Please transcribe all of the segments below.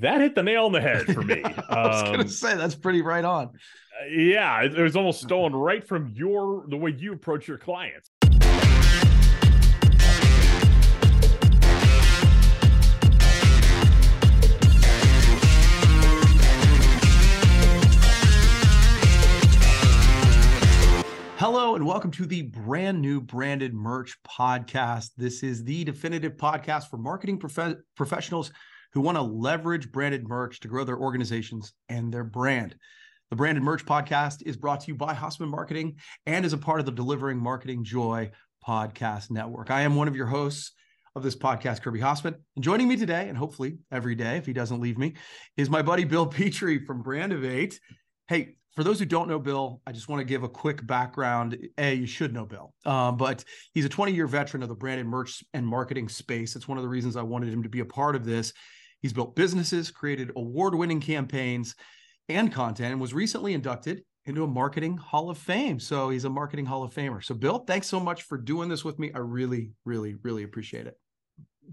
that hit the nail on the head for me. I was Um, gonna say that's pretty right on. yeah, it, it was almost stolen right from your the way you approach your clients. Hello and welcome to the brand new branded merch podcast. This is the definitive podcast for marketing prof- professionals who want to leverage branded merch to grow their organizations and their brand. The branded merch podcast is brought to you by Hasseman Marketing and is a part of the Delivering Marketing Joy podcast network. I am one of your hosts of this podcast, Kirby Hasseman. And joining me today, and hopefully every day if he doesn't leave me, is my buddy Bill Petrie from Brandivate. Hey, for those who don't know Bill, I just want to give a quick background. A, you should know Bill, um, but he's a 20 year veteran of the branded merch and marketing space. It's one of the reasons I wanted him to be a part of this. He's built businesses, created award winning campaigns and content, and was recently inducted into a marketing hall of fame. So he's a marketing hall of famer. So, Bill, thanks so much for doing this with me. I really, really, really appreciate it.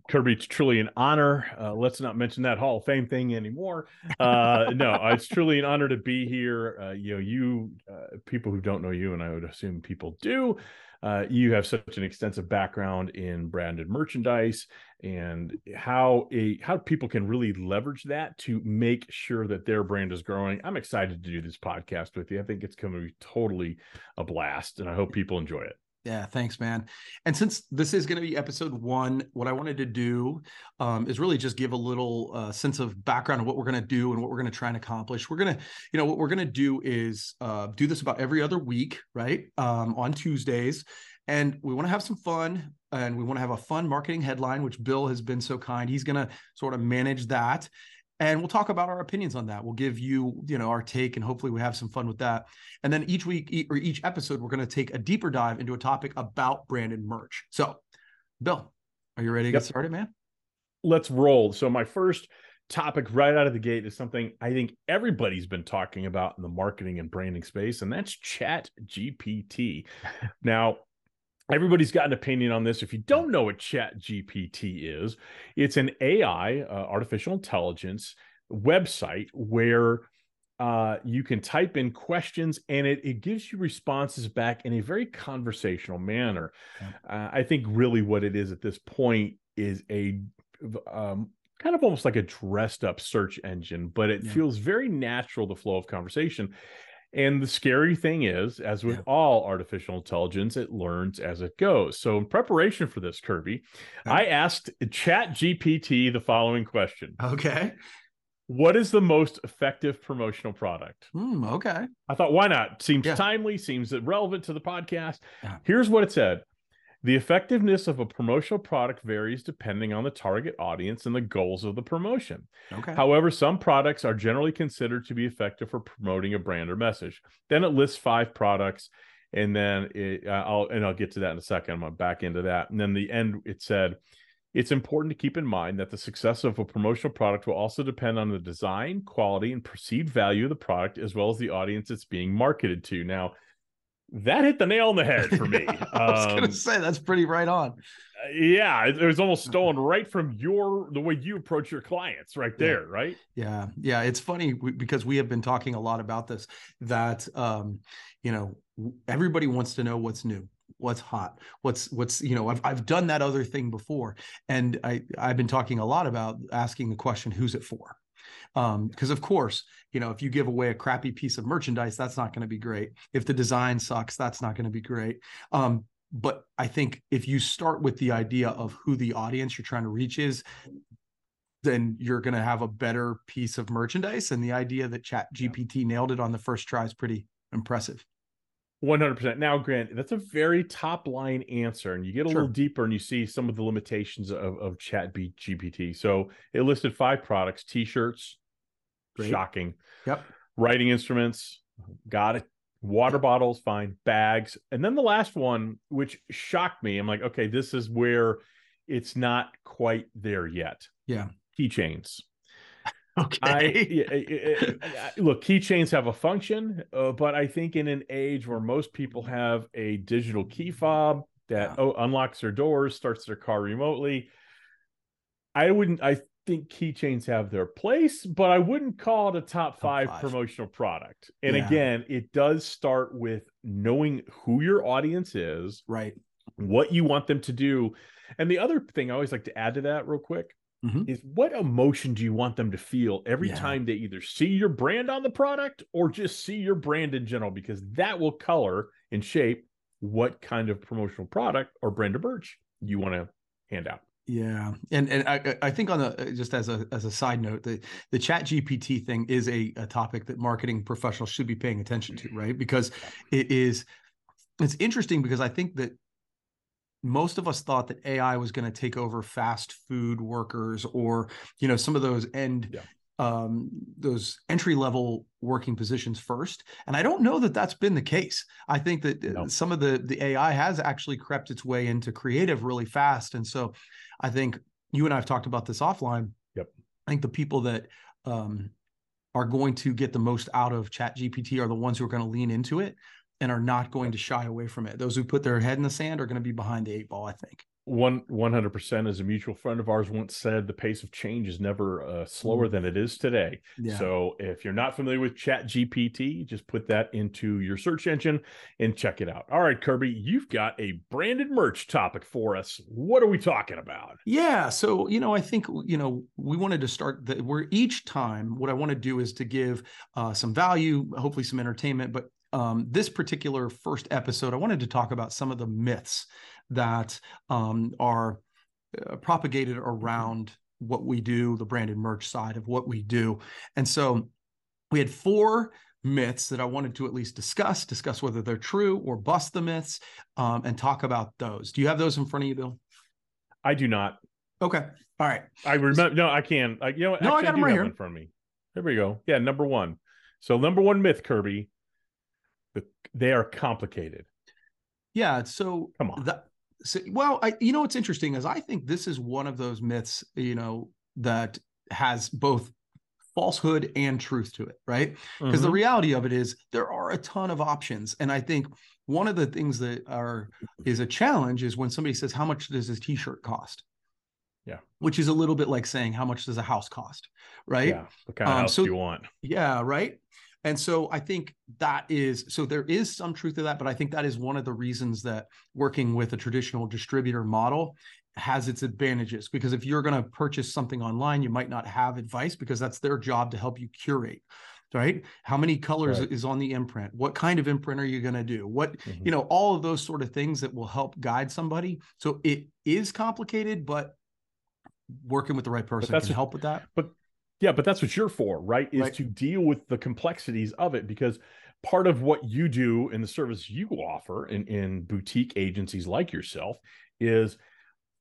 Kirby, it's truly an honor. Uh, let's not mention that Hall of Fame thing anymore. Uh, no, it's truly an honor to be here. Uh, you know, you uh, people who don't know you, and I would assume people do. Uh, you have such an extensive background in branded merchandise and how a how people can really leverage that to make sure that their brand is growing. I'm excited to do this podcast with you. I think it's going to be totally a blast, and I hope people enjoy it. Yeah, thanks, man. And since this is going to be episode one, what I wanted to do um, is really just give a little uh, sense of background of what we're going to do and what we're going to try and accomplish. We're going to, you know, what we're going to do is uh, do this about every other week, right? Um, on Tuesdays. And we want to have some fun and we want to have a fun marketing headline, which Bill has been so kind. He's going to sort of manage that and we'll talk about our opinions on that. We'll give you, you know, our take, and hopefully we have some fun with that. And then each week or each episode, we're going to take a deeper dive into a topic about branded merch. So, Bill, are you ready to Yep. get started, man? let's roll. So my first topic right out of the gate is something I think everybody's been talking about in the marketing and branding space, and that's Chat GPT. now, everybody's got an opinion on this. If you don't know what Chat GPT is, it's an AI, uh, artificial intelligence website where uh, you can type in questions and it, it gives you responses back in a very conversational manner. Uh, I think really what it is at this point is a um, kind of almost like a dressed up search engine, but it Yeah. feels very natural, the flow of conversation. And the scary thing is, as with Yeah. all artificial intelligence, it learns as it goes. So, in preparation for this, Kirby, Okay. I asked Chat GPT the following question Okay. What is the most effective promotional product? Hmm, okay. I thought, why not? Seems Yeah. timely, seems relevant to the podcast. Yeah. Here's what it said The effectiveness of a promotional product varies depending on the target audience and the goals of the promotion. Okay. However, some products are generally considered to be effective for promoting a brand or message. Then it lists five products, and then it, uh, I'll and I'll get to that in a second. I'm gonna back into that, and then the end it said. It's important to keep in mind that the success of a promotional product will also depend on the design, quality, and perceived value of the product, as well as the audience it's being marketed to. Now, that hit the nail on the head for me. I was going Um, to say that's pretty right on. yeah, it, it was almost stolen right from your the way you approach your clients, right Yeah. there, right? Yeah, yeah, it's funny because we have been talking a lot about this. That um, you know, everybody wants to know what's new, what's hot, what's what's you know. I've I've done that other thing before, and I I've been talking a lot about asking the question, "Who's it for?" Um, because of course, you know, if you give away a crappy piece of merchandise, that's not going to be great. If the design sucks, that's not going to be great. Um, but I think if you start with the idea of who the audience you're trying to reach is, then you're going to have a better piece of merchandise. And the idea that Chat GPT nailed it on the first try is pretty impressive. One hundred percent. Now, Grant, that's a very top line answer, and you get a Sure. little deeper, and you see some of the limitations of of Chat GPT. So it listed five products: T-shirts, Great. shocking, Yep. writing instruments, got it. Water bottles, fine. Bags, and then the last one, which shocked me. I'm like, okay, this is where it's not quite there yet. Yeah. Keychains. Okay. I look, keychains have a function, uh, but I think in an age where most people have a digital key fob that Yeah. oh unlocks their doors, starts their car remotely, I wouldn't. I think keychains have their place, but I wouldn't call it a top, Top five, five. promotional product. And Yeah. again, it does start with knowing who your audience is, Right. what you want them to do. And the other thing I always like to add to that real quick Mhm. is what emotion do you want them to feel every Yeah. time they either see your brand on the product or just see your brand in general because that will color and shape what kind of promotional product or brand of merch you want to hand out. Yeah, and and I I think on the just as a as a side note, the the Chat GPT thing is a, a topic that marketing professionals should be paying attention to, right? Because it is it's interesting because I think that most of us thought that AI was going to take over fast food workers or you know some of those end Yeah. um, those entry level working positions first, and I don't know that that's been the case. I think that uh, No. some of the the AI has actually crept its way into creative really fast, and so I think you and I have talked about this offline. Yep. I think the people that um, are going to get the most out of Chat GPT are the ones who are going to lean into it and are not going to shy away from it. Those who put their head in the sand are going to be behind the eight ball, I think. One one hundred percent, as a mutual friend of ours once said, the pace of change is never uh, slower than it is today. Yeah. So if you're not familiar with Chat GPT, just put that into your search engine and check it out. All right, Kirby, you've got a branded merch topic for us. What are we talking about? Yeah. So, you know, I think, you know, we wanted to start that where each time what I want to do is to give uh, some value, hopefully some entertainment. But um, this particular first episode, I wanted to talk about some of the myths that um, are uh, propagated around what we do, the branded merch side of what we do. And so we had four myths that I wanted to at least discuss, discuss whether they're true or bust the myths, um, and talk about those. Do you have those in front of you, Bill? I do not. Okay. All right. I remember. No, I can. I, you know? No, I Actually, got 'em do right have here. in front of me. There we go. Yeah, number one. So number one myth, Kirby. The, they are complicated. Yeah. So Come on. so, well, I you know what's interesting is I think this is one of those myths, you know, that has both falsehood and truth to it, right? Because the Mhm. reality of it is there are a ton of options. And I think one of the things that are is a challenge is when somebody says, How much does this t-shirt cost? Yeah. Which is a little bit like saying, How much does a house cost? Right. yeah, what kind of Um, house so- do you want? Yeah, right. And so I think that is so there is some truth to that, but I think that is one of the reasons that working with a traditional distributor model has its advantages because if you're going to purchase something online, you might not have advice because that's their job to help you curate. Right? How many colors Right. is on the imprint? What kind of imprint are you going to do? What Mhm. you know, all of those sort of things that will help guide somebody. So it is complicated, but working with the right person that's can what- help with that. Yeah, but that's what you're for, right? Is Right. to deal with the complexities of it because part of what you do in the service you offer in, in boutique agencies like yourself is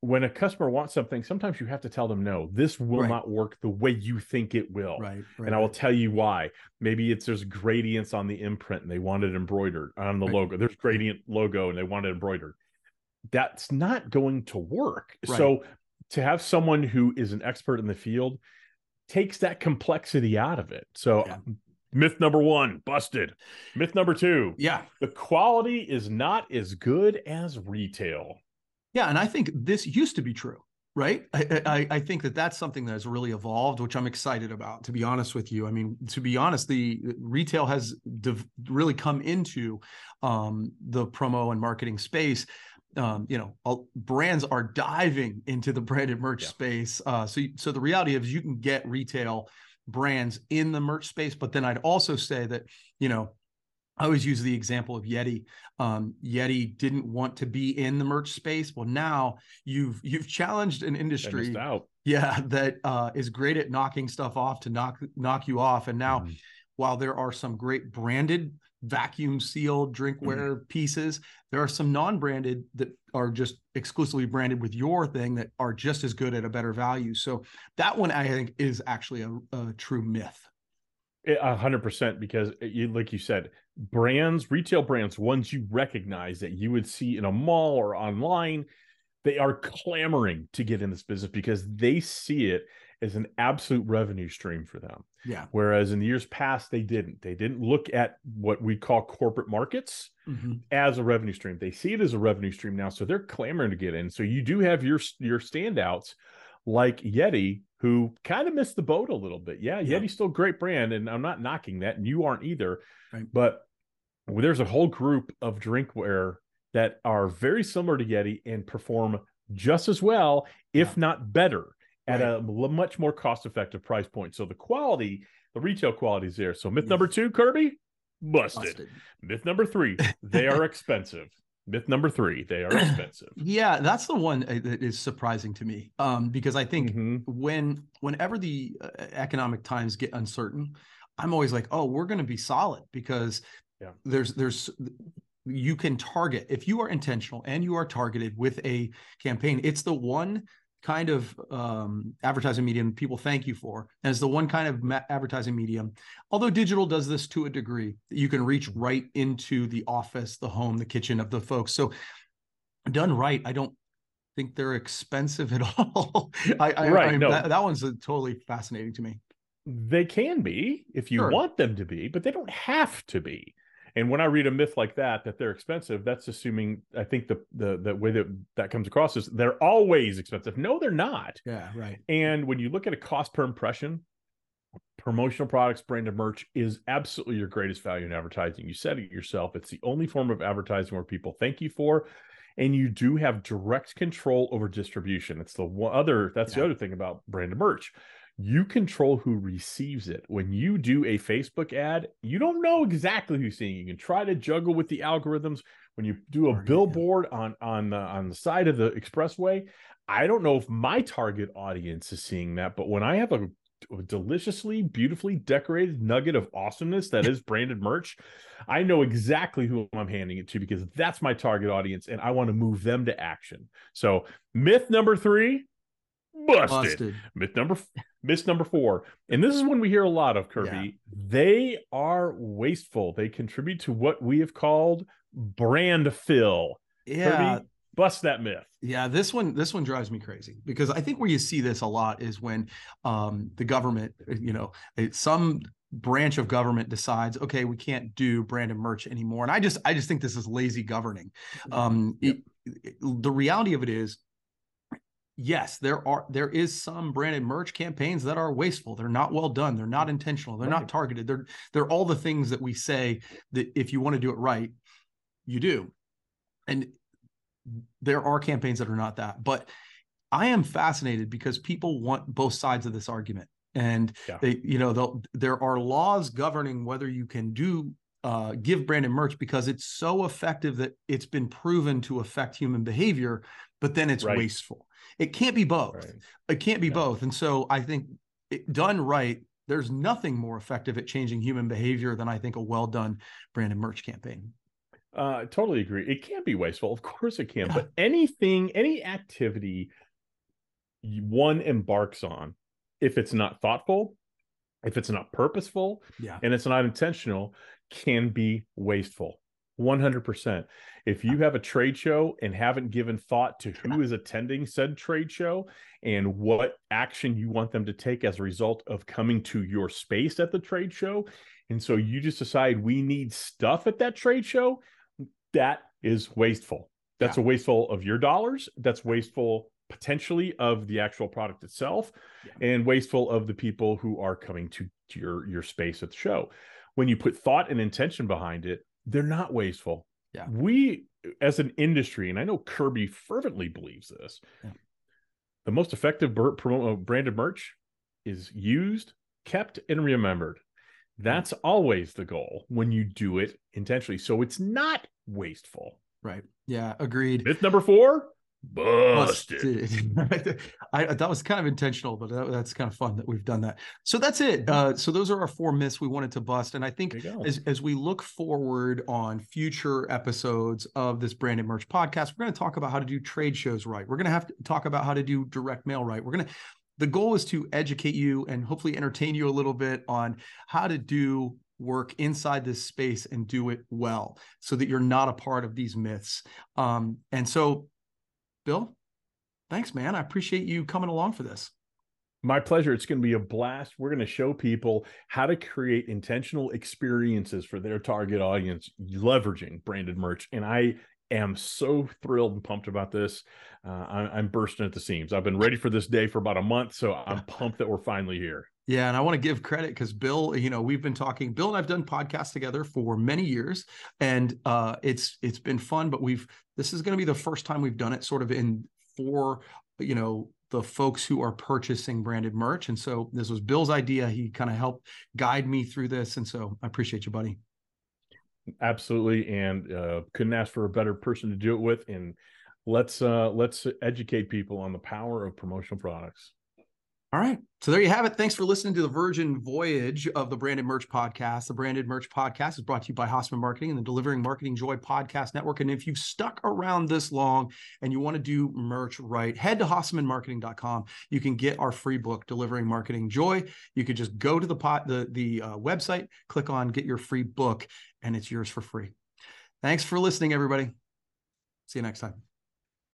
when a customer wants something, sometimes you have to tell them no, this will Right. not work the way you think it will. Right. right and I will tell you why. Maybe it's there's gradients on the imprint and they want it embroidered on the logo. There's gradient logo and they want it embroidered. That's not going to work. So to have someone who is an expert in the field takes that complexity out of it. So Yeah. myth number one, busted. Myth number two, yeah. the quality is not as good as retail. Yeah, and I think this used to be true, right? I, I, I think that that's something that has really evolved, which I'm excited about. To be honest with you, I mean, to be honest, the retail has div- really come into um, the promo and marketing space. Um, you know, uh, brands are diving into the branded merch Yeah. space. Uh, so, so the reality is, you can get retail brands in the merch space, but then I'd also say that you know I always use the example of Yeti. Um, Yeti didn't want to be in the merch space. Well, now you've you've challenged an industry, yeah, that uh, is great at knocking stuff off to knock knock you off. And now, Mhm. while there are some great branded vacuum sealed drinkware Mm-hmm. pieces, there are some non-branded that are just exclusively branded with your thing that are just as good at a better value. So that one I think is actually a, a true myth. A hundred percent, because you, like you said, brands, retail brands, ones you recognize that you would see in a mall or online, they are clamoring to get in this business because they see it as an absolute revenue stream for them. Yeah. Whereas in the years past, they didn't. They didn't look at what we call corporate markets Mhm. as a revenue stream. They see it as a revenue stream now, so they're clamoring to get in. So you do have your your standouts like Yeti, who kind of missed the boat a little bit. Yeah, Yeah. Yeti's still a great brand, and I'm not knocking that, and you aren't either. Right. But there's a whole group of drinkware that are very similar to Yeti and perform just as well, if not better, at a much more cost-effective price point. So the quality, the retail quality is there. So myth number two, Kirby, busted. Busted. Myth number three, they are expensive. Myth number three, they are expensive. Yeah, that's the one uh, that is surprising to me um, because I think Mhm. when whenever the uh, economic times get uncertain, I'm always like, oh, we're going to be solid because Yeah. there's there's you can target if you are intentional and you are targeted with a campaign. It's the one kind of um, advertising medium people thank you for, and it's the one kind of ma- advertising medium. Although digital does this to a degree, that you can reach right into the office, the home, the kitchen of the folks. So done right, I don't think they're expensive at all. I, I, Right, I- no. that, that one's uh, totally fascinating to me. They can be if you Sure. want them to be, but they don't have to be. And when I read a myth like that, that they're expensive, that's assuming I think the the the way that that comes across is they're always expensive. No, they're not. Yeah, right. And when you look at a cost per impression, promotional products, branded merch is absolutely your greatest value in advertising. You said it yourself. It's the only form of advertising where people thank you for. And you do have direct control over distribution. It's the one other, that's the other thing about branded merch. You control who receives it. When you do a Facebook ad, you don't know exactly who's seeing. it. You can try to juggle with the algorithms. When you do a billboard on on the on the side of the expressway, I don't know if my target audience is seeing that, but when I have a, a deliciously, beautifully decorated nugget of awesomeness that is branded merch, I know exactly who I'm handing it to because that's my target audience and I want to move them to action. So, myth number three, busted. Busted. Myth number myth number four, and this is one we hear a lot of, Kirby. They are wasteful. They contribute to what we have called brand fill. Yeah, Kirby, bust that myth. Yeah, this one this one drives me crazy because I think where you see this a lot is when um, the government, you know, some branch of government decides, okay, we can't do branded merch anymore, and I just I just think this is lazy governing. Um, Yep. it- the reality of it is, yes, there are there is some branded merch campaigns that are wasteful. They're not well done. They're not intentional. They're Right. not targeted. They're they're all the things that we say that if you want to do it right, you do. And there are campaigns that are not that but i am fascinated because people want both sides of this argument and Yeah. they you know they'll- there are laws governing whether you can do uh, give branded merch because it's so effective that it's been proven to affect human behavior but then it's Right. wasteful it can't be both Right. it can't be Yeah. both and so i think it, done right there's nothing more effective at changing human behavior than i think a well done branded merch campaign Uh, totally agree. It can be wasteful. Of course it can. Yeah. But anything, any activity one embarks on, if it's not thoughtful, if it's not purposeful, yeah and it's not intentional, can be wasteful. 100%. If you have a trade show and haven't given thought to who is attending said trade show and what action you want them to take as a result of coming to your space at the trade show, and so you just decide we need stuff at that trade show, that is wasteful. That's a wasteful of your dollars. That's wasteful potentially of the actual product itself Yeah. and wasteful of the people who are coming to, to your your space at the show. When you put thought and intention behind it, they're not wasteful. Yeah. We as an industry, and I know Kirby fervently believes this, Yeah. the most effective branded merch is used, kept, and remembered. That's always the goal when you do it intentionally. So it's not wasteful. right yeah agreed Myth number four, busted. Busted. I, that was kind of intentional, but that, that's kind of fun that we've done that. So that's it. Mhm. Uh, so those are our four myths we wanted to bust, and I think There you go. as as we look forward on future episodes of this branded merch podcast, we're going to talk about how to do trade shows right. We're going to have to talk about how to do direct mail right. We're going to the goal is to educate you and hopefully entertain you a little bit on how to do work inside this space and do it well so that you're not a part of these myths. Um, and so, Bill, thanks, man. I appreciate you coming along for this. My pleasure. It's going to be a blast. We're going to show people how to create intentional experiences for their target audience, leveraging branded merch. And I am so thrilled and pumped about this. Uh, I, I'm bursting at the seams. I've been ready for this day for about a month, so I'm pumped that we're finally here. Yeah, and I want to give credit because Bill, you know, we've been talking. Bill and I've done podcasts together for many years, and uh, it's it's been fun. But we've this is going to be the first time we've done it sort of in for you know the folks who are purchasing branded merch. And so this was Bill's idea. He kind of helped guide me through this, and so I appreciate you, buddy. Absolutely, and uh, couldn't ask for a better person to do it with. And let's uh, let's educate people on the power of promotional products. All right. So there you have it. Thanks for listening to the Virgin Voyage of the Branded Merch Podcast. The Branded Merch Podcast is brought to you by Hasseman Marketing and the Delivering Marketing Joy Podcast Network. And if you've stuck around this long and you want to do merch right, head to hassemanmarketing.com. You can get our free book, Delivering Marketing Joy. You could just go to the pot, the, the uh, website, click on get your free book, and it's yours for free. Thanks for listening, everybody. See you next time.